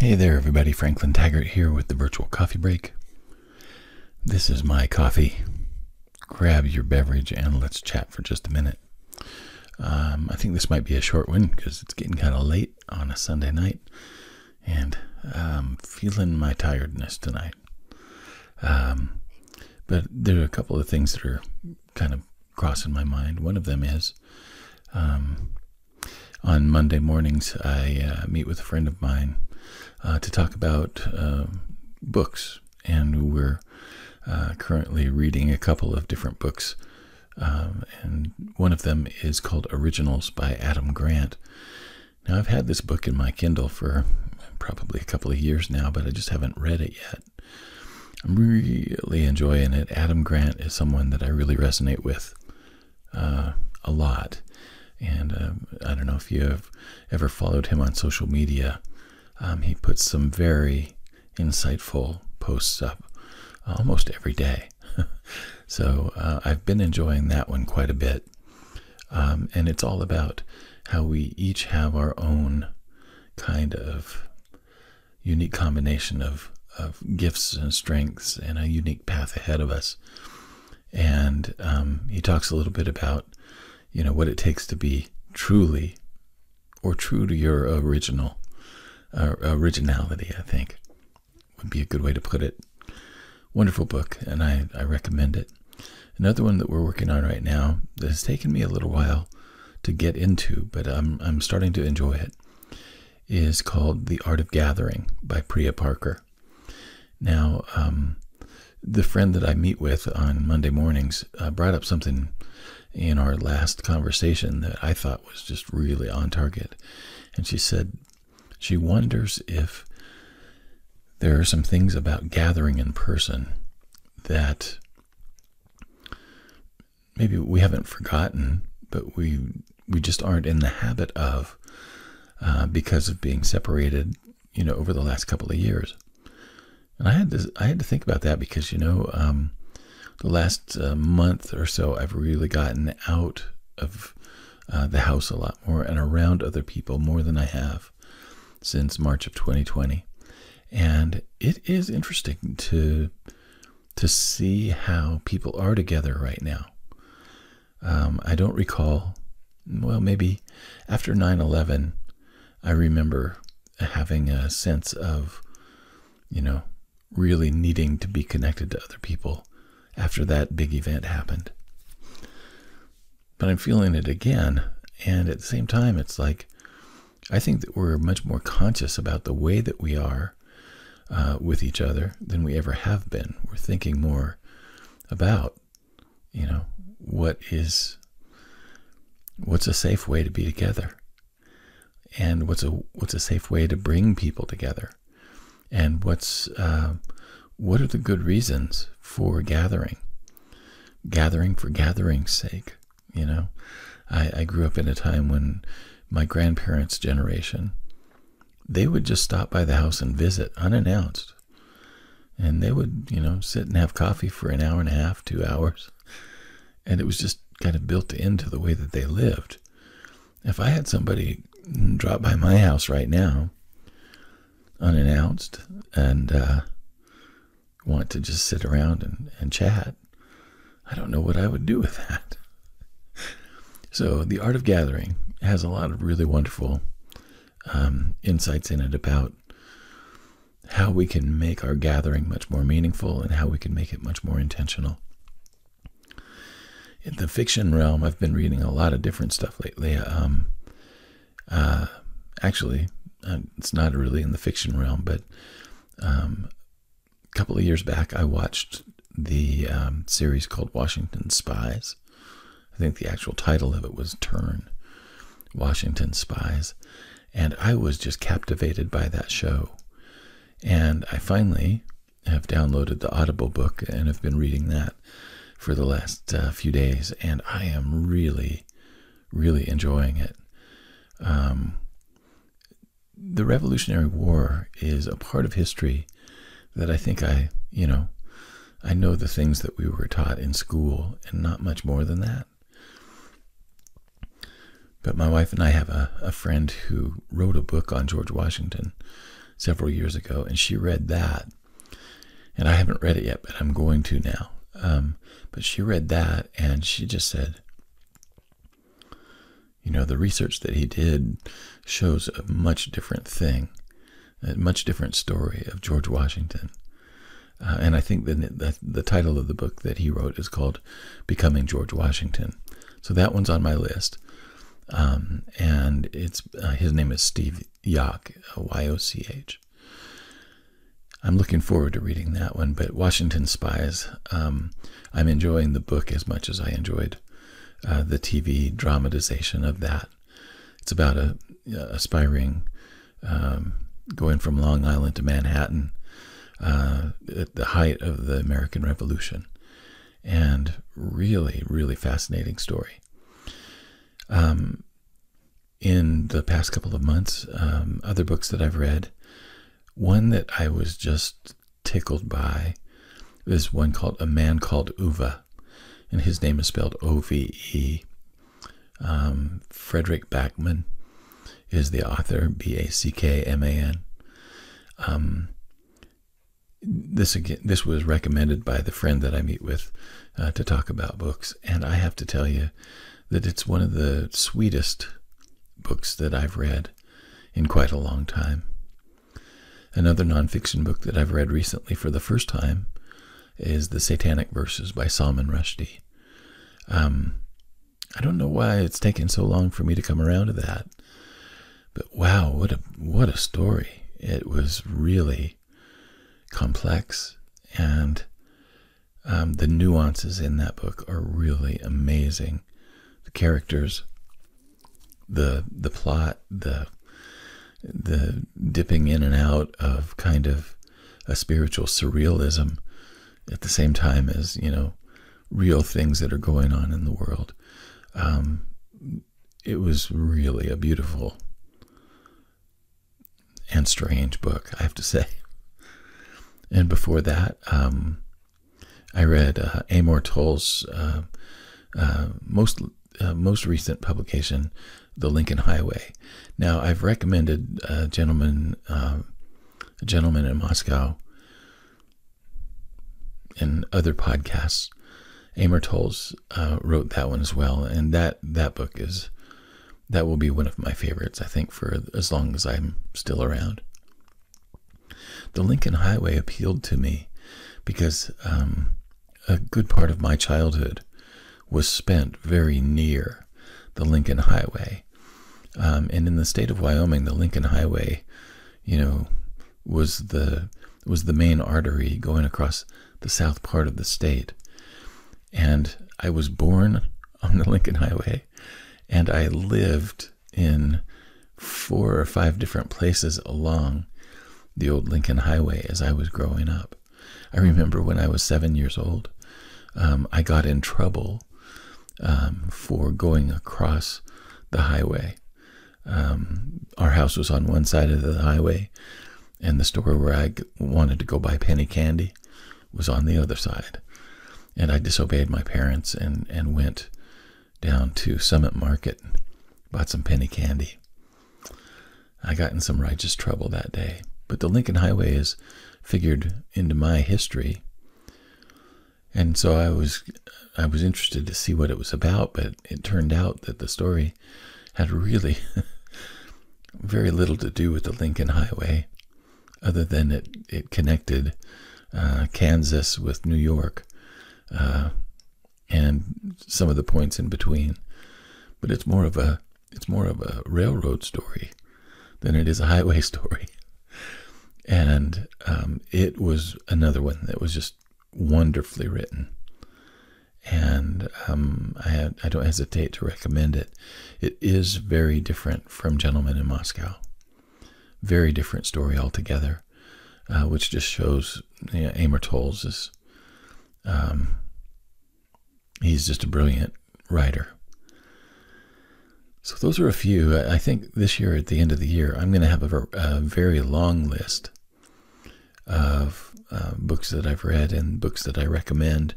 Hey there, everybody. Franklin Taggart here with the virtual coffee break. This is my coffee. Grab your beverage and let's chat for just a minute. Um, I think this might be a short one because it's getting kind of late on a Sunday night and um, feeling my tiredness tonight. Um, but there are a couple of things that are kind of crossing my mind. One of them is um, on Monday mornings, I uh, meet with a friend of mine uh, to talk about uh, books, and we're uh, currently reading a couple of different books. Um, and one of them is called Originals by Adam Grant. Now, I've had this book in my Kindle for probably a couple of years now, but I just haven't read it yet. I'm really enjoying it. Adam Grant is someone that I really resonate with uh, a lot. And um, I don't know if you have ever followed him on social media. Um, he puts some very insightful posts up almost every day. so uh, I've been enjoying that one quite a bit. Um, and it's all about how we each have our own kind of unique combination of, of gifts and strengths and a unique path ahead of us. And um, he talks a little bit about, you know, what it takes to be truly or true to your original uh, originality, I think would be a good way to put it. Wonderful book, and I, I recommend it. Another one that we're working on right now that has taken me a little while to get into, but I'm, I'm starting to enjoy it, is called The Art of Gathering by Priya Parker. Now, um, the friend that I meet with on Monday mornings uh, brought up something in our last conversation that I thought was just really on target. And she said she wonders if there are some things about gathering in person that maybe we haven't forgotten, but we we just aren't in the habit of uh, because of being separated, you know, over the last couple of years. And I had to I had to think about that because you know um, the last uh, month or so I've really gotten out of uh, the house a lot more and around other people more than I have since March of 2020, and it is interesting to to see how people are together right now. Um, I don't recall, well, maybe after 9 11, I remember having a sense of, you know, really needing to be connected to other people after that big event happened. But I'm feeling it again. And at the same time, it's like, I think that we're much more conscious about the way that we are uh, with each other than we ever have been. We're thinking more about, you know, what is, what's a safe way to be together, and what's a what's a safe way to bring people together, and what's uh, what are the good reasons for gathering, gathering for gathering's sake. You know, I, I grew up in a time when my grandparents' generation, they would just stop by the house and visit unannounced. And they would, you know, sit and have coffee for an hour and a half, two hours. And it was just kind of built into the way that they lived. If I had somebody drop by my house right now, unannounced, and uh, want to just sit around and, and chat, I don't know what I would do with that. So, The Art of Gathering has a lot of really wonderful um, insights in it about how we can make our gathering much more meaningful and how we can make it much more intentional. In the fiction realm, I've been reading a lot of different stuff lately. Um, uh, actually, uh, it's not really in the fiction realm, but um, a couple of years back, I watched the um, series called Washington Spies. I think the actual title of it was Turn. Washington Spies. And I was just captivated by that show. And I finally have downloaded the Audible book and have been reading that for the last uh, few days. And I am really, really enjoying it. Um, the Revolutionary War is a part of history that I think I, you know, I know the things that we were taught in school and not much more than that. But my wife and I have a, a friend who wrote a book on George Washington several years ago, and she read that. And I haven't read it yet, but I'm going to now. Um, but she read that, and she just said, you know, the research that he did shows a much different thing, a much different story of George Washington. Uh, and I think the, the, the title of the book that he wrote is called "Becoming George Washington." So that one's on my list. It's uh, his name is Steve Yoch, Y O C H. I'm looking forward to reading that one. But Washington Spies, um, I'm enjoying the book as much as I enjoyed uh, the TV dramatization of that. It's about a, a aspiring um, going from Long Island to Manhattan uh, at the height of the American Revolution. And really, really fascinating story. Um, in the past couple of months, um, other books that I've read, one that I was just tickled by is one called A Man Called Ove, and his name is spelled O V E. Um, Fredrik Backman is the author, B A C K M A N. Um, this again, this was recommended by the friend that I meet with uh, to talk about books, and I have to tell you that it's one of the sweetest books that I've read in quite a long time. Another nonfiction book that I've read recently for the first time is The Satanic Verses by Salman Rushdie. Um, I don't know why it's taken so long for me to come around to that, but wow, what a what a story! It was really complex, and um, the nuances in that book are really amazing. The characters, the the plot, the the dipping in and out of kind of a spiritual surrealism at the same time as you know real things that are going on in the world. Um, it was really a beautiful and strange book, I have to say. And before that, um, I read uh, Amor Towles' uh, uh, most uh, most recent publication, The Lincoln Highway. Now, I've recommended a gentleman, uh, a gentleman in Moscow, in other podcasts. Amor Towles uh, wrote that one as well, and that that book is that will be one of my favorites. I think for as long as I'm still around the Lincoln Highway appealed to me because um, a good part of my childhood was spent very near the Lincoln Highway. Um, and in the state of Wyoming, the Lincoln Highway, you know, was the was the main artery going across the south part of the state. And I was born on the Lincoln Highway, and I lived in four or five different places along the old Lincoln Highway as I was growing up. I remember when I was seven years old, um, I got in trouble um, for going across the highway. Um, our house was on one side of the highway, and the store where I wanted to go buy penny candy was on the other side. And I disobeyed my parents and, and went down to Summit Market and bought some penny candy. I got in some righteous trouble that day. But the Lincoln Highway is figured into my history. And so I was I was interested to see what it was about, but it turned out that the story had really very little to do with the Lincoln Highway, other than it, it connected uh, Kansas with New York uh, and some of the points in between. But it's more of a it's more of a railroad story than it is a highway story and um, it was another one that was just wonderfully written. And um, I, I don't hesitate to recommend it. It is very different from Gentleman in Moscow. Very different story altogether, uh, which just shows you know, Amor Towles is um, he's just a brilliant writer. So those are a few. I think this year, at the end of the year, I'm going to have a, a very long list of uh, books that I've read and books that I recommend,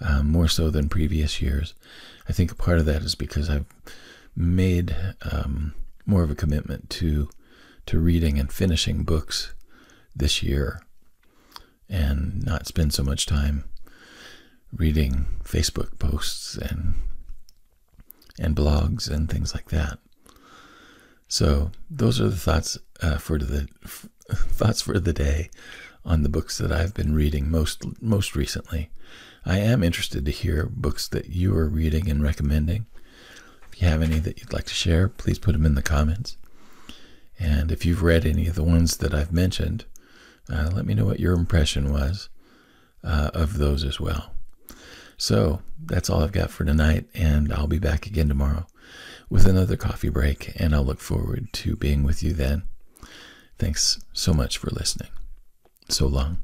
um, more so than previous years. I think a part of that is because I've made um, more of a commitment to to reading and finishing books this year and not spend so much time reading Facebook posts and and blogs and things like that. So those are the thoughts uh, for the thoughts for the day on the books that I've been reading most most recently. I am interested to hear books that you are reading and recommending. If you have any that you'd like to share, please put them in the comments. And if you've read any of the ones that I've mentioned, uh, let me know what your impression was uh, of those as well. So that's all I've got for tonight, and I'll be back again tomorrow with another coffee break, and I'll look forward to being with you then. Thanks so much for listening. So long.